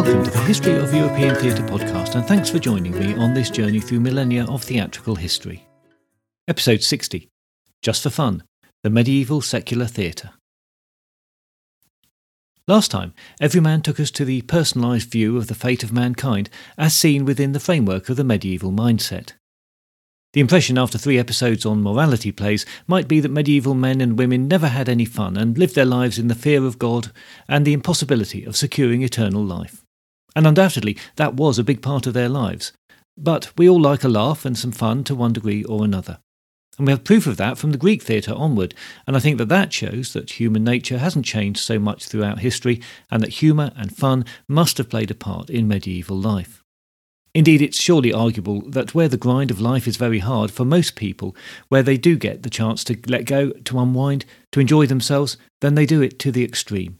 Welcome to the History of European Theatre podcast, and thanks for joining me on this journey through millennia of theatrical history. Episode 60 Just for Fun The Medieval Secular Theatre. Last time, Everyman took us to the personalised view of the fate of mankind as seen within the framework of the medieval mindset. The impression after three episodes on morality plays might be that medieval men and women never had any fun and lived their lives in the fear of God and the impossibility of securing eternal life. And undoubtedly, that was a big part of their lives. But we all like a laugh and some fun to one degree or another. And we have proof of that from the Greek theatre onward, and I think that that shows that human nature hasn't changed so much throughout history, and that humour and fun must have played a part in medieval life. Indeed, it's surely arguable that where the grind of life is very hard for most people, where they do get the chance to let go, to unwind, to enjoy themselves, then they do it to the extreme.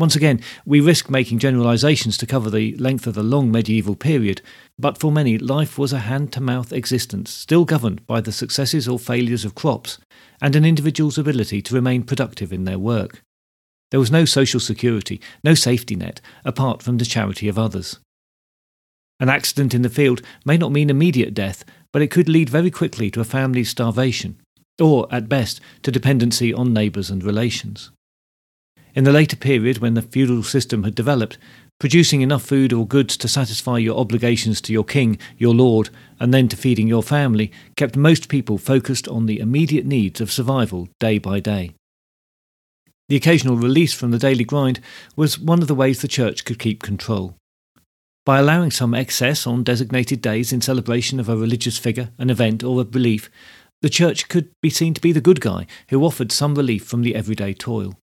Once again, we risk making generalisations to cover the length of the long medieval period, but for many, life was a hand to mouth existence, still governed by the successes or failures of crops, and an individual's ability to remain productive in their work. There was no social security, no safety net, apart from the charity of others. An accident in the field may not mean immediate death, but it could lead very quickly to a family's starvation, or, at best, to dependency on neighbours and relations. In the later period, when the feudal system had developed, producing enough food or goods to satisfy your obligations to your king, your lord, and then to feeding your family kept most people focused on the immediate needs of survival day by day. The occasional release from the daily grind was one of the ways the church could keep control. By allowing some excess on designated days in celebration of a religious figure, an event, or a belief, the church could be seen to be the good guy who offered some relief from the everyday toil.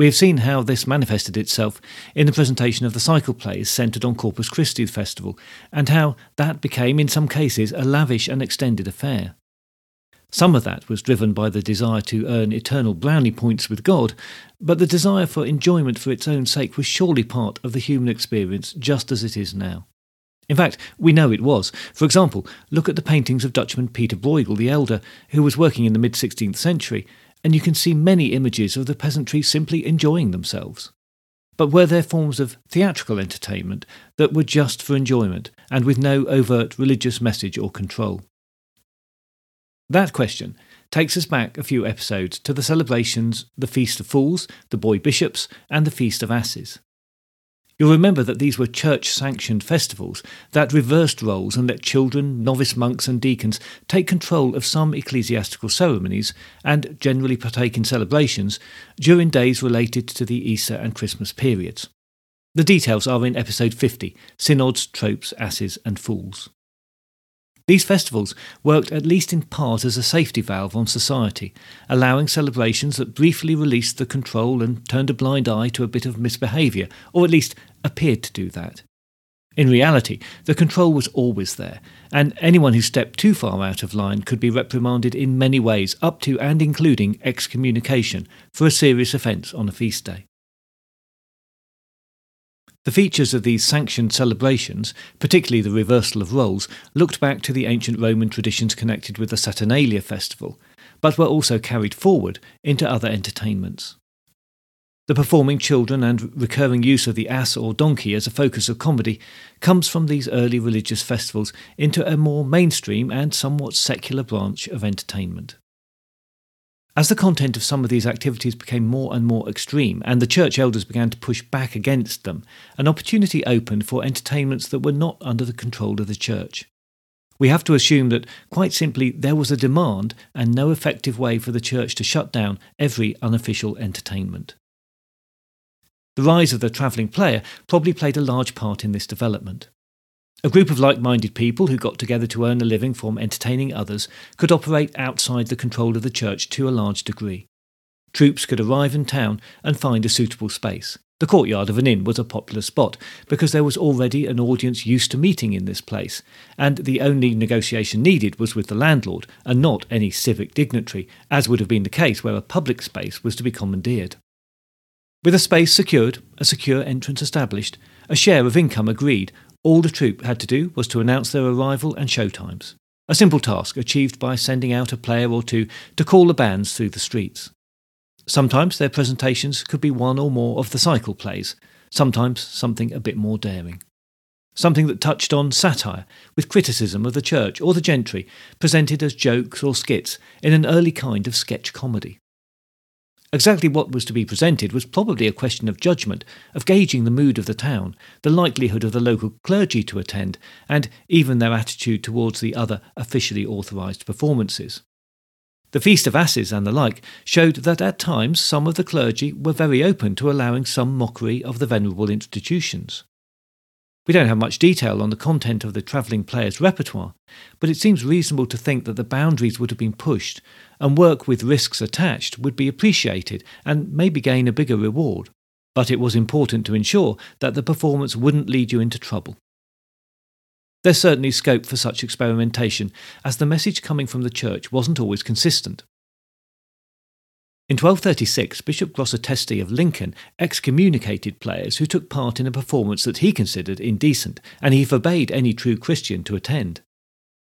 We have seen how this manifested itself in the presentation of the cycle plays centred on Corpus Christi festival, and how that became, in some cases, a lavish and extended affair. Some of that was driven by the desire to earn eternal brownie points with God, but the desire for enjoyment for its own sake was surely part of the human experience just as it is now. In fact, we know it was. For example, look at the paintings of Dutchman Peter Bruegel the Elder, who was working in the mid 16th century, and you can see many images of the peasantry simply enjoying themselves. But were there forms of theatrical entertainment that were just for enjoyment and with no overt religious message or control? That question takes us back a few episodes to the celebrations the Feast of Fools, the Boy Bishops, and the Feast of Asses. You'll remember that these were church sanctioned festivals that reversed roles and let children, novice monks, and deacons take control of some ecclesiastical ceremonies and generally partake in celebrations during days related to the Easter and Christmas periods. The details are in episode 50 Synods, Tropes, Asses, and Fools. These festivals worked at least in part as a safety valve on society, allowing celebrations that briefly released the control and turned a blind eye to a bit of misbehaviour, or at least appeared to do that. In reality, the control was always there, and anyone who stepped too far out of line could be reprimanded in many ways, up to and including excommunication for a serious offence on a feast day. The features of these sanctioned celebrations, particularly the reversal of roles, looked back to the ancient Roman traditions connected with the Saturnalia festival, but were also carried forward into other entertainments. The performing children and recurring use of the ass or donkey as a focus of comedy comes from these early religious festivals into a more mainstream and somewhat secular branch of entertainment. As the content of some of these activities became more and more extreme, and the church elders began to push back against them, an opportunity opened for entertainments that were not under the control of the church. We have to assume that, quite simply, there was a demand and no effective way for the church to shut down every unofficial entertainment. The rise of the travelling player probably played a large part in this development. A group of like minded people who got together to earn a living from entertaining others could operate outside the control of the church to a large degree. Troupes could arrive in town and find a suitable space. The courtyard of an inn was a popular spot because there was already an audience used to meeting in this place, and the only negotiation needed was with the landlord and not any civic dignitary, as would have been the case where a public space was to be commandeered. With a space secured, a secure entrance established, a share of income agreed, all the troupe had to do was to announce their arrival and show times. A simple task achieved by sending out a player or two to call the bands through the streets. Sometimes their presentations could be one or more of the cycle plays. sometimes something a bit more daring. Something that touched on satire, with criticism of the church or the gentry, presented as jokes or skits in an early kind of sketch comedy. Exactly what was to be presented was probably a question of judgment, of gauging the mood of the town, the likelihood of the local clergy to attend, and even their attitude towards the other officially authorised performances. The Feast of Asses and the like showed that at times some of the clergy were very open to allowing some mockery of the venerable institutions. We don't have much detail on the content of the travelling player's repertoire, but it seems reasonable to think that the boundaries would have been pushed, and work with risks attached would be appreciated and maybe gain a bigger reward. But it was important to ensure that the performance wouldn't lead you into trouble. There's certainly scope for such experimentation, as the message coming from the church wasn't always consistent. In 1236, Bishop Grosseteste of Lincoln excommunicated players who took part in a performance that he considered indecent, and he forbade any true Christian to attend.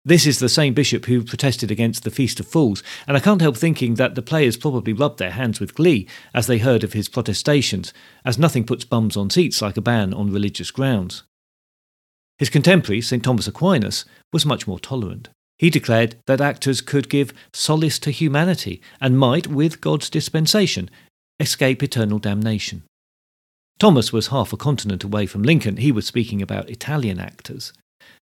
This is the same bishop who protested against the Feast of Fools, and I can't help thinking that the players probably rubbed their hands with glee as they heard of his protestations, as nothing puts bums on seats like a ban on religious grounds. His contemporary, St. Thomas Aquinas, was much more tolerant. He declared that actors could give solace to humanity and might, with God's dispensation, escape eternal damnation. Thomas was half a continent away from Lincoln. He was speaking about Italian actors.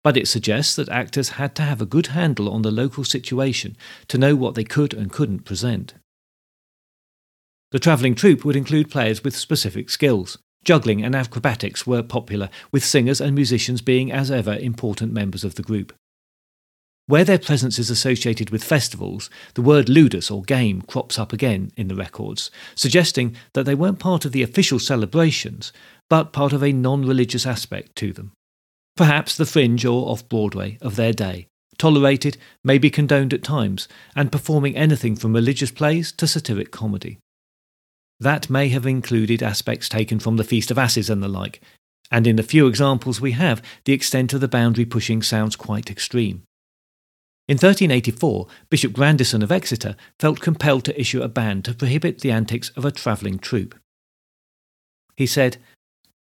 But it suggests that actors had to have a good handle on the local situation to know what they could and couldn't present. The travelling troupe would include players with specific skills. Juggling and acrobatics were popular, with singers and musicians being, as ever, important members of the group. Where their presence is associated with festivals, the word ludus or game crops up again in the records, suggesting that they weren't part of the official celebrations, but part of a non religious aspect to them. Perhaps the fringe or off Broadway of their day, tolerated, maybe condoned at times, and performing anything from religious plays to satiric comedy. That may have included aspects taken from the Feast of Asses and the like, and in the few examples we have, the extent of the boundary pushing sounds quite extreme. In 1384, Bishop Grandison of Exeter felt compelled to issue a ban to prohibit the antics of a travelling troupe. He said,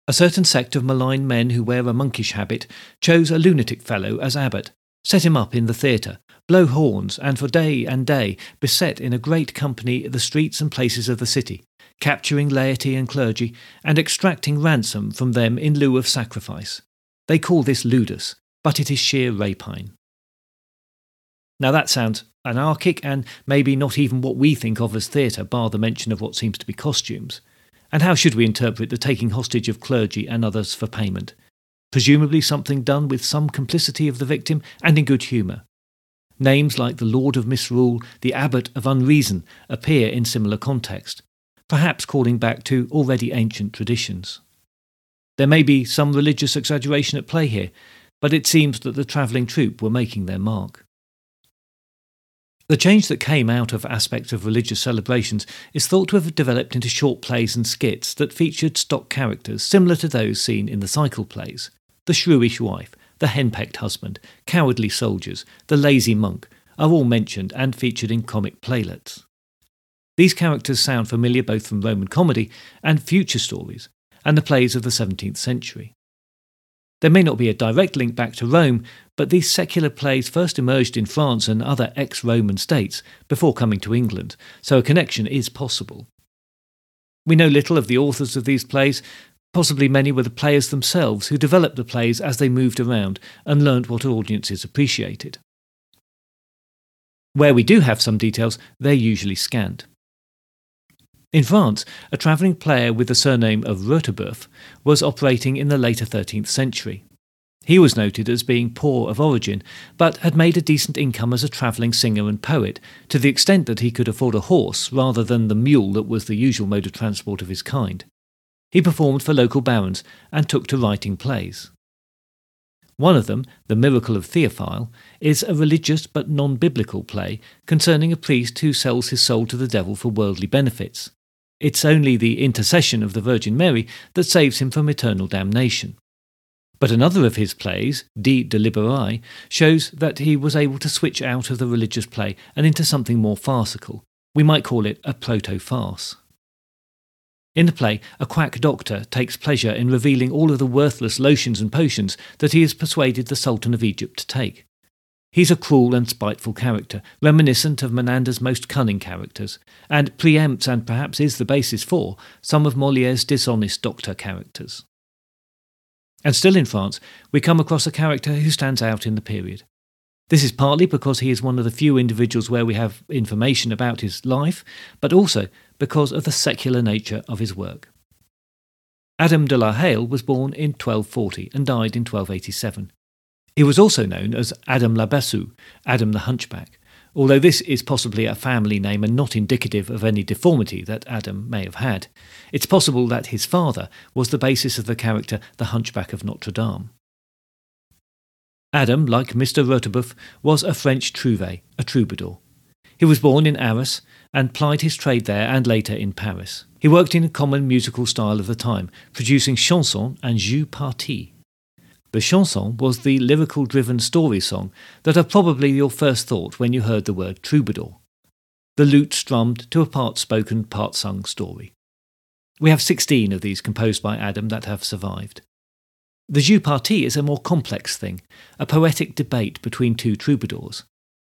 A certain sect of malign men who wear a monkish habit chose a lunatic fellow as abbot, set him up in the theatre, blow horns, and for day and day beset in a great company the streets and places of the city, capturing laity and clergy, and extracting ransom from them in lieu of sacrifice. They call this ludus, but it is sheer rapine. Now that sounds anarchic and maybe not even what we think of as theatre, bar the mention of what seems to be costumes. And how should we interpret the taking hostage of clergy and others for payment? Presumably something done with some complicity of the victim and in good humour. Names like the Lord of Misrule, the Abbot of Unreason appear in similar context, perhaps calling back to already ancient traditions. There may be some religious exaggeration at play here, but it seems that the travelling troupe were making their mark. The change that came out of aspects of religious celebrations is thought to have developed into short plays and skits that featured stock characters similar to those seen in the cycle plays the shrewish wife, the henpecked husband, cowardly soldiers, the lazy monk are all mentioned and featured in comic playlets. These characters sound familiar both from Roman comedy and future stories, and the plays of the 17th century. There may not be a direct link back to Rome, but these secular plays first emerged in France and other ex Roman states before coming to England, so a connection is possible. We know little of the authors of these plays. Possibly many were the players themselves who developed the plays as they moved around and learnt what audiences appreciated. Where we do have some details, they're usually scant. In France, a travelling player with the surname of Rutebeuf was operating in the later 13th century. He was noted as being poor of origin, but had made a decent income as a travelling singer and poet, to the extent that he could afford a horse rather than the mule that was the usual mode of transport of his kind. He performed for local barons and took to writing plays. One of them, The Miracle of Theophile, is a religious but non biblical play concerning a priest who sells his soul to the devil for worldly benefits. It's only the intercession of the Virgin Mary that saves him from eternal damnation. But another of his plays, De Deliberi, shows that he was able to switch out of the religious play and into something more farcical. We might call it a proto farce. In the play, a quack doctor takes pleasure in revealing all of the worthless lotions and potions that he has persuaded the Sultan of Egypt to take. He's a cruel and spiteful character, reminiscent of Menander's most cunning characters, and preempts and perhaps is the basis for some of Moliere's dishonest doctor characters. And still in France, we come across a character who stands out in the period. This is partly because he is one of the few individuals where we have information about his life, but also because of the secular nature of his work. Adam de la Halle was born in 1240 and died in 1287. He was also known as Adam le Bossu, Adam the Hunchback, although this is possibly a family name and not indicative of any deformity that Adam may have had. It's possible that his father was the basis of the character the Hunchback of Notre Dame. Adam, like Mr. Rutebeuf, was a French trouvère, a troubadour. He was born in Arras and plied his trade there and later in Paris. He worked in a common musical style of the time, producing chansons and jeux partis. The chanson was the lyrical driven story song that are probably your first thought when you heard the word troubadour. The lute strummed to a part spoken, part sung story. We have 16 of these composed by Adam that have survived. The jeux partis is a more complex thing, a poetic debate between two troubadours.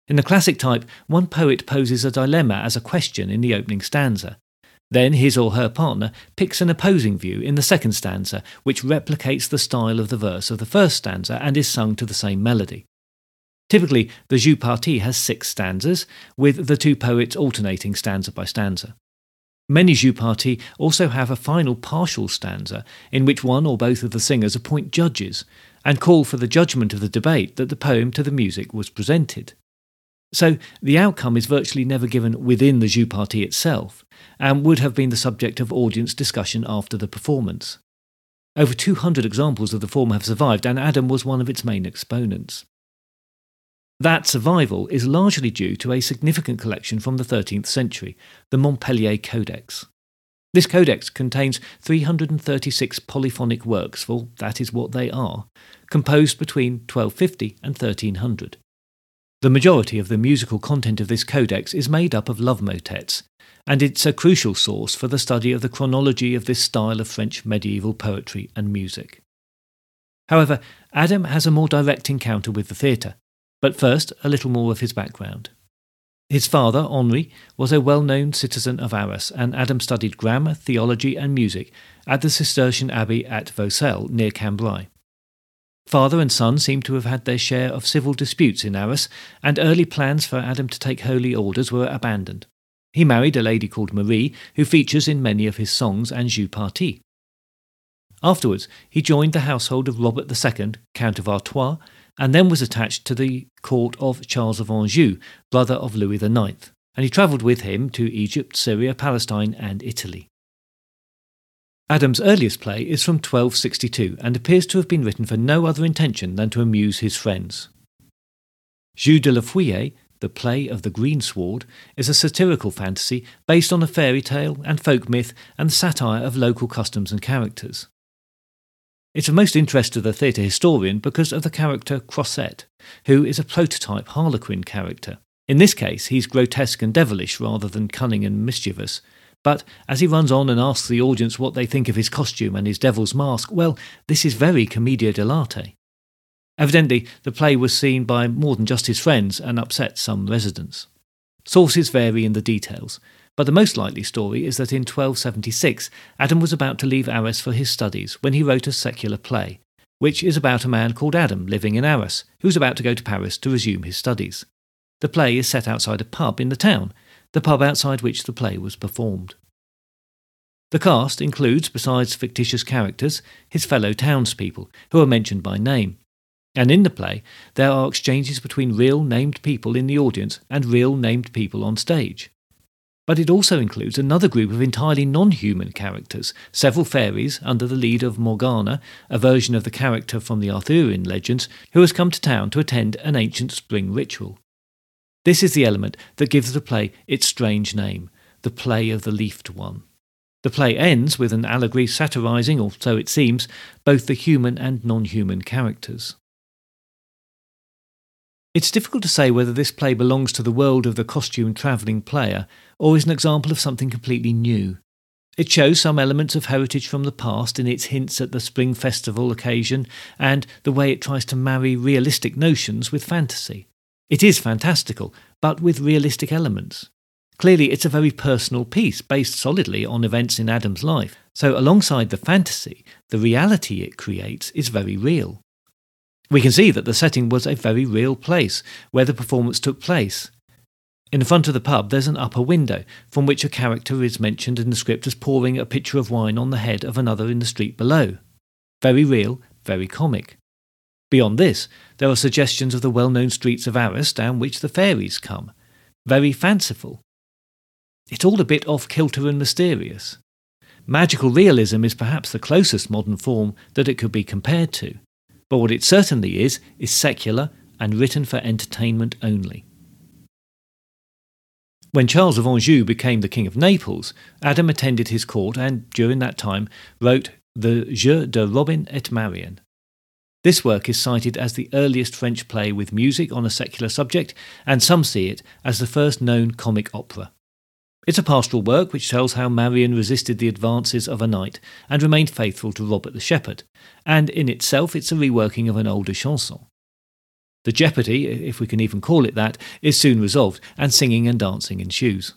In the classic type, one poet poses a dilemma as a question in the opening stanza, then his or her partner picks an opposing view in the second stanza, which replicates the style of the verse of the first stanza and is sung to the same melody. Typically, the jeux partis has six stanzas, with the two poets alternating stanza by stanza. Many jeux partis also have a final partial stanza in which one or both of the singers appoint judges and call for the judgment of the debate that the poem to the music was presented. So the outcome is virtually never given within the jeux partis itself, and would have been the subject of audience discussion after the performance. Over 200 examples of the form have survived, and Adam was one of its main exponents. That survival is largely due to a significant collection from the 13th century, the Montpellier Codex. This codex contains 336 polyphonic works, for that is what they are, composed between 1250 and 1300. The majority of the musical content of this codex is made up of love motets, and it's a crucial source for the study of the chronology of this style of French medieval poetry and music. However, Adam has a more direct encounter with the theatre, but first a little more of his background. His father, Henri, was a well known citizen of Arras, and Adam studied grammar, theology, and music at the Cistercian Abbey at Vaucelles near Cambrai. Father and son seem to have had their share of civil disputes in Arras, and early plans for Adam to take holy orders were abandoned. He married a lady called Marie, who features in many of his songs and jeux partis. Afterwards, he joined the household of Robert II, Count of Artois, and then was attached to the court of Charles of Anjou, brother of Louis IX, and he travelled with him to Egypt, Syria, Palestine, and Italy. Adam's earliest play is from 1262 and appears to have been written for no other intention than to amuse his friends. Jeux de la Feuillée, the play of the greensward, is a satirical fantasy based on a fairy tale and folk myth and satire of local customs and characters. It's of most interest to the theatre historian because of the character Croisette, who is a prototype Harlequin character. In this case, he's grotesque and devilish rather than cunning and mischievous, but as he runs on and asks the audience what they think of his costume and his devil's mask, well, this is very commedia dell'arte. Evidently, the play was seen by more than just his friends and upset some residents. Sources vary in the details, but the most likely story is that in 1276 Adam was about to leave Arras for his studies when he wrote a secular play, which is about a man called Adam living in Arras, who's about to go to Paris to resume his studies. The play is set outside a pub in the town, the pub outside which the play was performed. The cast includes, besides fictitious characters, his fellow townspeople, who are mentioned by name. And in the play, there are exchanges between real named people in the audience and real named people on stage. But it also includes another group of entirely non human characters, several fairies under the lead of Morgana, a version of the character from the Arthurian legends, who has come to town to attend an ancient spring ritual. This is the element that gives the play its strange name, the play of the leafed one. The play ends with an allegory satirizing, or so it seems, both the human and non human characters. It's difficult to say whether this play belongs to the world of the costume travelling player or is an example of something completely new. It shows some elements of heritage from the past in its hints at the Spring Festival occasion and the way it tries to marry realistic notions with fantasy. It is fantastical, but with realistic elements. Clearly, it's a very personal piece based solidly on events in Adam's life. So, alongside the fantasy, the reality it creates is very real. We can see that the setting was a very real place where the performance took place. In front of the pub, there's an upper window from which a character is mentioned in the script as pouring a pitcher of wine on the head of another in the street below. Very real, very comic. Beyond this, there are suggestions of the well known streets of Arras down which the fairies come. Very fanciful. It's all a bit off kilter and mysterious. Magical realism is perhaps the closest modern form that it could be compared to, but what it certainly is is secular and written for entertainment only. When Charles of Anjou became the King of Naples, Adam attended his court and, during that time, wrote the Jeu de Robin et Marion. This work is cited as the earliest French play with music on a secular subject, and some see it as the first known comic opera. It's a pastoral work which tells how Marion resisted the advances of a knight and remained faithful to Robert the Shepherd, and in itself it's a reworking of an older chanson. The jeopardy, if we can even call it that, is soon resolved, and singing and dancing ensues.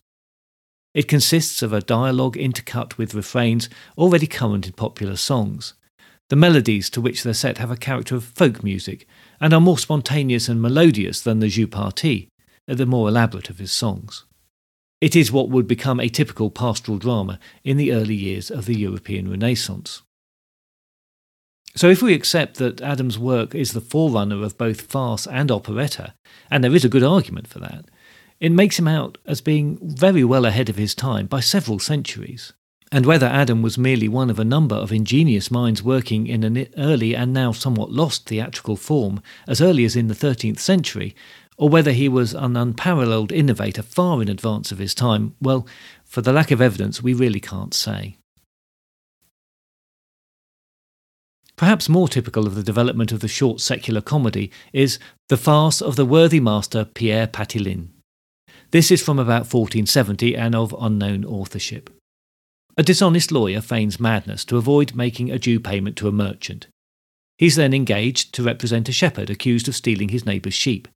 It consists of a dialogue intercut with refrains already current in popular songs. The melodies to which they're set have a character of folk music and are more spontaneous and melodious than the Jeu Parti, the more elaborate of his songs. It is what would become a typical pastoral drama in the early years of the European Renaissance. So, if we accept that Adam's work is the forerunner of both farce and operetta, and there is a good argument for that, it makes him out as being very well ahead of his time by several centuries. And whether Adam was merely one of a number of ingenious minds working in an early and now somewhat lost theatrical form as early as in the 13th century, or whether he was an unparalleled innovator far in advance of his time, well, for the lack of evidence, we really can't say. Perhaps more typical of the development of the short secular comedy is The Farce of the Worthy Master Pierre Pathelin. This is from about 1470 and of unknown authorship. A dishonest lawyer feigns madness to avoid making a due payment to a merchant. He's then engaged to represent a shepherd accused of stealing his neighbour's sheep.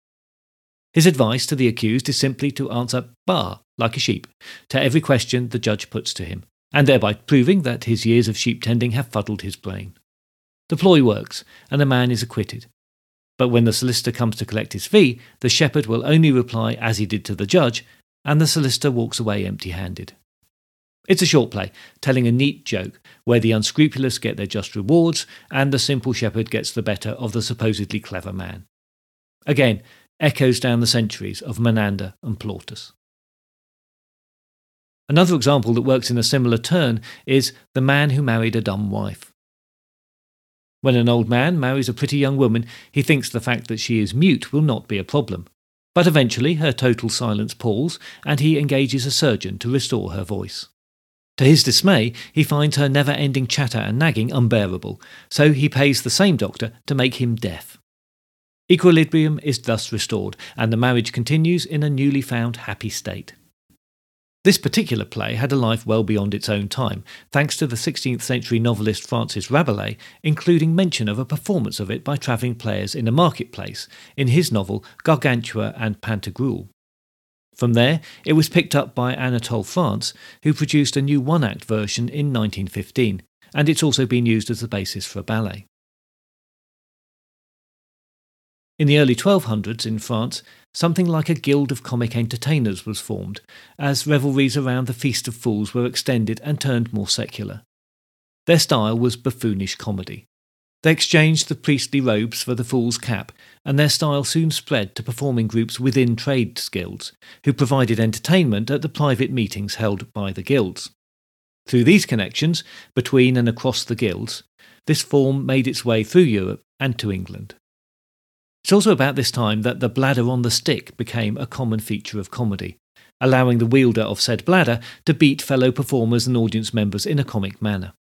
His advice to the accused is simply to answer "bar" like a sheep to every question the judge puts to him, and thereby proving that his years of sheep tending have fuddled his brain. The ploy works, and the man is acquitted. But when the solicitor comes to collect his fee, the shepherd will only reply as he did to the judge, and the solicitor walks away empty handed. It's a short play, telling a neat joke where the unscrupulous get their just rewards and the simple shepherd gets the better of the supposedly clever man. Again, echoes down the centuries of Menander and Plautus. Another example that works in a similar turn is The Man Who Married a Dumb Wife. When an old man marries a pretty young woman, he thinks the fact that she is mute will not be a problem. But eventually her total silence palls, and he engages a surgeon to restore her voice. To his dismay, he finds her never ending chatter and nagging unbearable, so he pays the same doctor to make him deaf. Equilibrium is thus restored, and the marriage continues in a newly found happy state. This particular play had a life well beyond its own time, thanks to the 16th century novelist Francis Rabelais, including mention of a performance of it by travelling players in a marketplace in his novel Gargantua and Pantagruel. From there, it was picked up by Anatole France, who produced a new one act version in 1915, and it's also been used as the basis for a ballet. In the early 1200s in France, something like a guild of comic entertainers was formed, as revelries around the Feast of Fools were extended and turned more secular. Their style was buffoonish comedy. They exchanged the priestly robes for the fool's cap, and their style soon spread to performing groups within trade guilds, who provided entertainment at the private meetings held by the guilds. Through these connections, between and across the guilds, this form made its way through Europe and to England. It's also about this time that the bladder on the stick became a common feature of comedy, allowing the wielder of said bladder to beat fellow performers and audience members in a comic manner.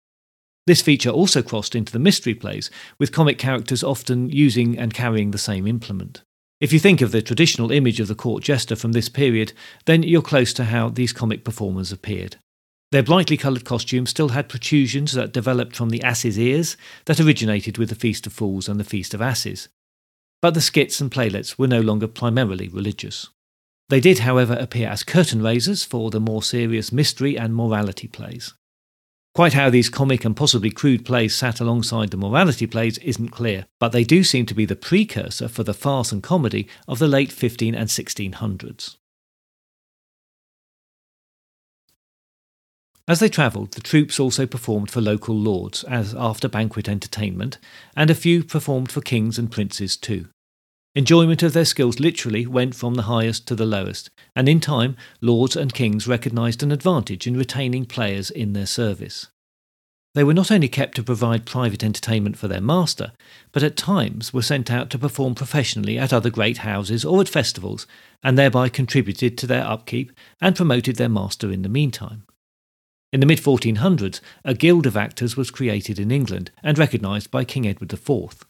This feature also crossed into the mystery plays, with comic characters often using and carrying the same implement. If you think of the traditional image of the court jester from this period, then you're close to how these comic performers appeared. Their brightly coloured costumes still had protrusions that developed from the ass's ears that originated with the Feast of Fools and the Feast of Asses. But the skits and playlets were no longer primarily religious. They did, however, appear as curtain raisers for the more serious mystery and morality plays. Quite how these comic and possibly crude plays sat alongside the morality plays isn't clear, but they do seem to be the precursor for the farce and comedy of the late 15 and 1600s. As they travelled, the troupes also performed for local lords as after banquet entertainment, and a few performed for kings and princes too. Enjoyment of their skills literally went from the highest to the lowest, and in time, lords and kings recognised an advantage in retaining players in their service. They were not only kept to provide private entertainment for their master, but at times were sent out to perform professionally at other great houses or at festivals, and thereby contributed to their upkeep and promoted their master in the meantime. In the mid 1400s, a guild of actors was created in England and recognised by King Edward IV.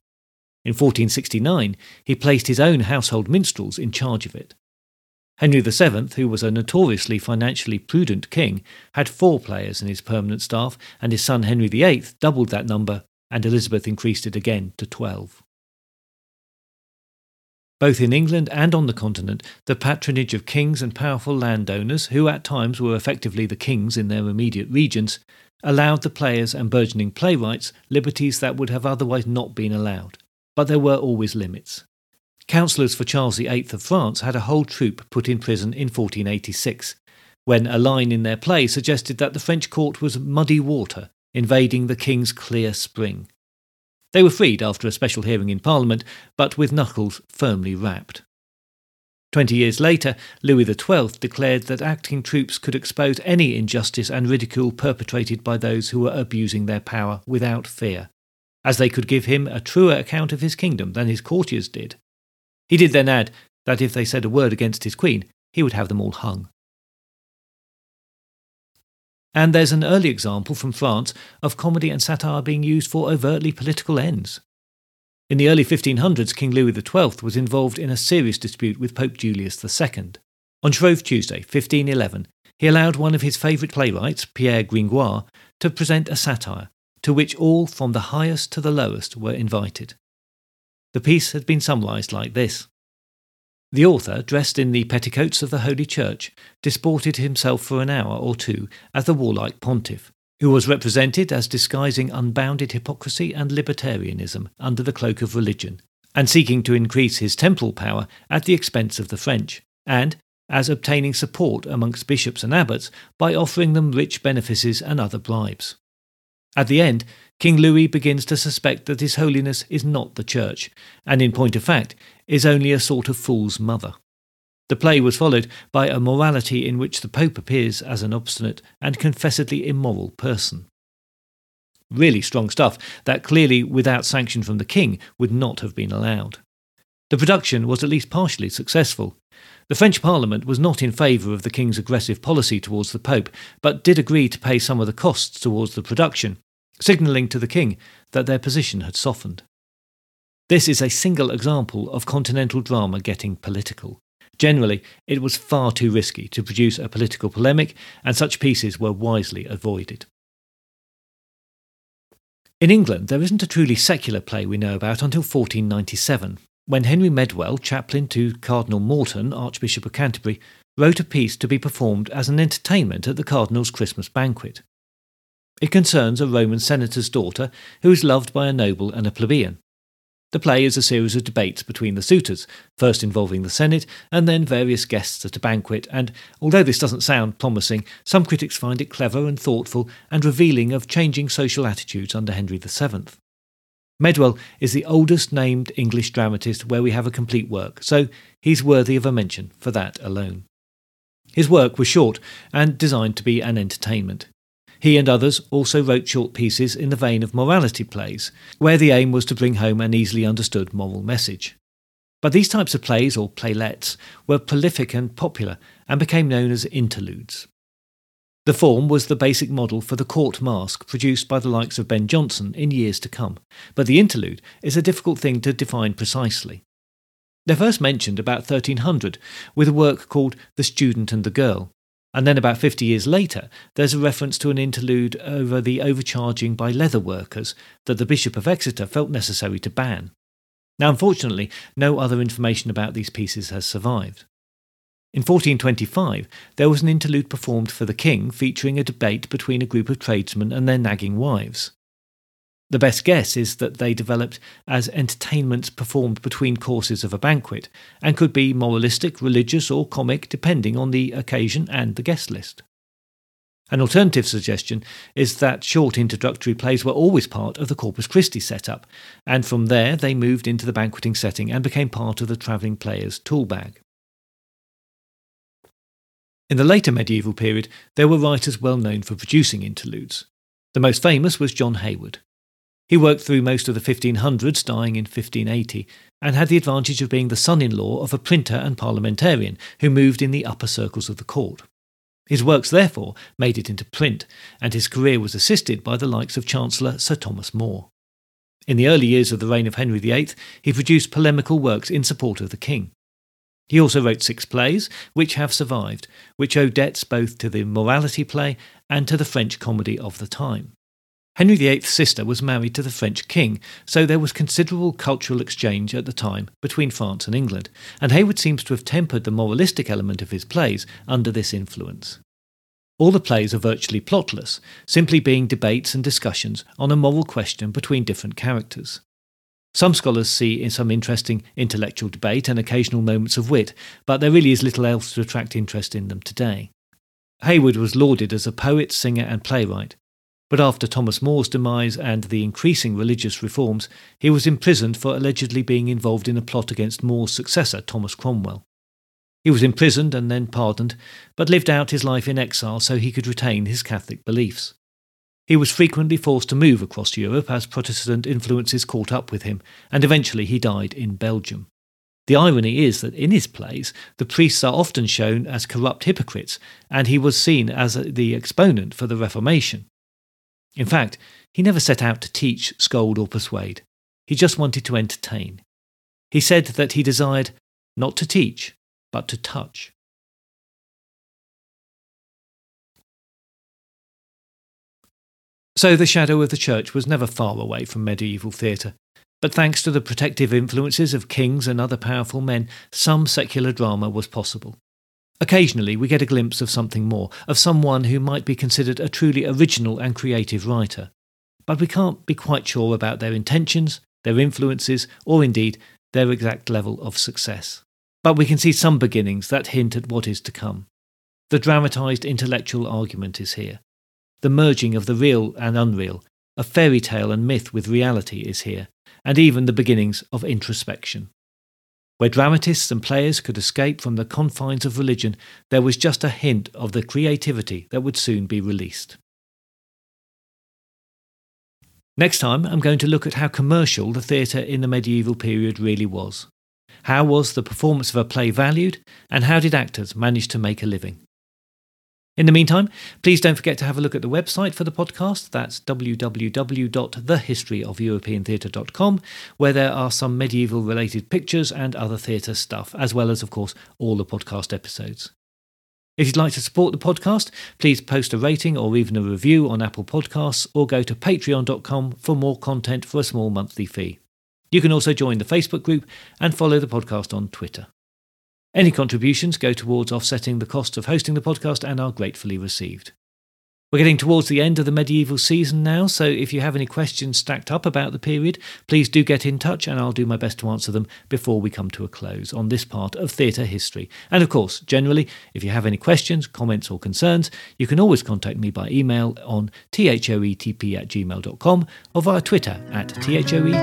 In 1469, he placed his own household minstrels in charge of it. Henry VII, who was a notoriously financially prudent king, had four players in his permanent staff, and his son Henry VIII doubled that number, and Elizabeth increased it again to twelve. Both in England and on the continent, the patronage of kings and powerful landowners, who at times were effectively the kings in their immediate regions, allowed the players and burgeoning playwrights liberties that would have otherwise not been allowed. But there were always limits. Councillors for Charles VIII of France had a whole troupe put in prison in 1486, when a line in their play suggested that the French court was muddy water invading the king's clear spring. They were freed after a special hearing in Parliament, but with knuckles firmly rapped. Twenty years later, Louis XII declared that acting troupes could expose any injustice and ridicule perpetrated by those who were abusing their power without fear, as they could give him a truer account of his kingdom than his courtiers did. He did then add that if they said a word against his queen, he would have them all hung. And there's an early example from France of comedy and satire being used for overtly political ends. In the early 1500s, King Louis XII was involved in a serious dispute with Pope Julius II. On Shrove Tuesday, 1511, he allowed one of his favourite playwrights, Pierre Gringoire, to present a satire, to which all from the highest to the lowest were invited. The piece had been summarised like this the author, dressed in the petticoats of the Holy Church, disported himself for an hour or two as the warlike pontiff, who was represented as disguising unbounded hypocrisy and libertarianism under the cloak of religion, and seeking to increase his temporal power at the expense of the French, and as obtaining support amongst bishops and abbots by offering them rich benefices and other bribes. At the end, King Louis begins to suspect that His Holiness is not the Church, and in point of fact, is only a sort of fool's mother. The play was followed by a morality in which the Pope appears as an obstinate and confessedly immoral person. Really strong stuff that clearly, without sanction from the King, would not have been allowed. The production was at least partially successful. The French Parliament was not in favour of the King's aggressive policy towards the Pope, but did agree to pay some of the costs towards the production, signalling to the king that their position had softened. This is a single example of continental drama getting political. Generally, it was far too risky to produce a political polemic, and such pieces were wisely avoided. In England, there isn't a truly secular play we know about until 1497, when Henry Medwell, chaplain to Cardinal Morton, Archbishop of Canterbury, wrote a piece to be performed as an entertainment at the Cardinal's Christmas banquet. It concerns a Roman senator's daughter who is loved by a noble and a plebeian. The play is a series of debates between the suitors, first involving the Senate and then various guests at a banquet, and although this doesn't sound promising, some critics find it clever and thoughtful and revealing of changing social attitudes under Henry VII. Medwell is the oldest named English dramatist where we have a complete work, so he's worthy of a mention for that alone. His work was short and designed to be an entertainment. He and others also wrote short pieces in the vein of morality plays, where the aim was to bring home an easily understood moral message. But these types of plays, or playlets, were prolific and popular and became known as interludes. The form was the basic model for the court masque produced by the likes of Ben Jonson in years to come, but the interlude is a difficult thing to define precisely. They're first mentioned about 1300 with a work called The Student and the Girl, And then about 50 years later, there's a reference to an interlude over the overcharging by leather workers that the Bishop of Exeter felt necessary to ban. Now, unfortunately, no other information about these pieces has survived. In 1425, there was an interlude performed for the king featuring a debate between a group of tradesmen and their nagging wives. The best guess is that they developed as entertainments performed between courses of a banquet and could be moralistic, religious, or comic depending on the occasion and the guest list. An alternative suggestion is that short introductory plays were always part of the Corpus Christi setup, and from there they moved into the banqueting setting and became part of the travelling player's tool bag. In the later medieval period, there were writers well known for producing interludes. The most famous was John Heywood. He worked through most of the 1500s, dying in 1580, and had the advantage of being the son in law of a printer and parliamentarian who moved in the upper circles of the court. His works, therefore, made it into print, and his career was assisted by the likes of Chancellor Sir Thomas More. In the early years of the reign of Henry VIII, he produced polemical works in support of the king. He also wrote six plays, which have survived, which owe debts both to the morality play and to the French comedy of the time. Henry VIII's sister was married to the French king, so there was considerable cultural exchange at the time between France and England, and Heywood seems to have tempered the moralistic element of his plays under this influence. All the plays are virtually plotless, simply being debates and discussions on a moral question between different characters. Some scholars see in some interesting intellectual debate and occasional moments of wit, but there really is little else to attract interest in them today. Heywood was lauded as a poet, singer, and playwright, but after Thomas More's demise and the increasing religious reforms, he was imprisoned for allegedly being involved in a plot against More's successor, Thomas Cromwell. He was imprisoned and then pardoned, but lived out his life in exile so he could retain his Catholic beliefs. He was frequently forced to move across Europe as Protestant influences caught up with him, and eventually he died in Belgium. The irony is that in his plays, the priests are often shown as corrupt hypocrites, and he was seen as the exponent for the Reformation. In fact, he never set out to teach, scold, or persuade. He just wanted to entertain. He said that he desired not to teach, but to touch. So the shadow of the church was never far away from medieval theatre. But thanks to the protective influences of kings and other powerful men, some secular drama was possible. Occasionally, we get a glimpse of something more, of someone who might be considered a truly original and creative writer. But we can't be quite sure about their intentions, their influences, or indeed their exact level of success. But we can see some beginnings that hint at what is to come. The dramatised intellectual argument is here. The merging of the real and unreal, of fairy tale and myth with reality is here, and even the beginnings of introspection. Where dramatists and players could escape from the confines of religion, there was just a hint of the creativity that would soon be released. Next time, I'm going to look at how commercial the theatre in the medieval period really was. How was the performance of a play valued, and how did actors manage to make a living? In the meantime, please don't forget to have a look at the website for the podcast. That's www.thehistoryofeuropeantheatre.com, where there are some medieval related pictures and other theatre stuff, as well as, of course, all the podcast episodes. If you'd like to support the podcast, please post a rating or even a review on Apple Podcasts or go to patreon.com for more content for a small monthly fee. You can also join the Facebook group and follow the podcast on Twitter. Any contributions go towards offsetting the cost of hosting the podcast and are gratefully received. We're getting towards the end of the medieval season now, so if you have any questions stacked up about the period, please do get in touch and I'll do my best to answer them before we come to a close on this part of theatre history. And of course, generally, if you have any questions, comments, or concerns, you can always contact me by email on thoetp at gmail.com or via Twitter at thoetp.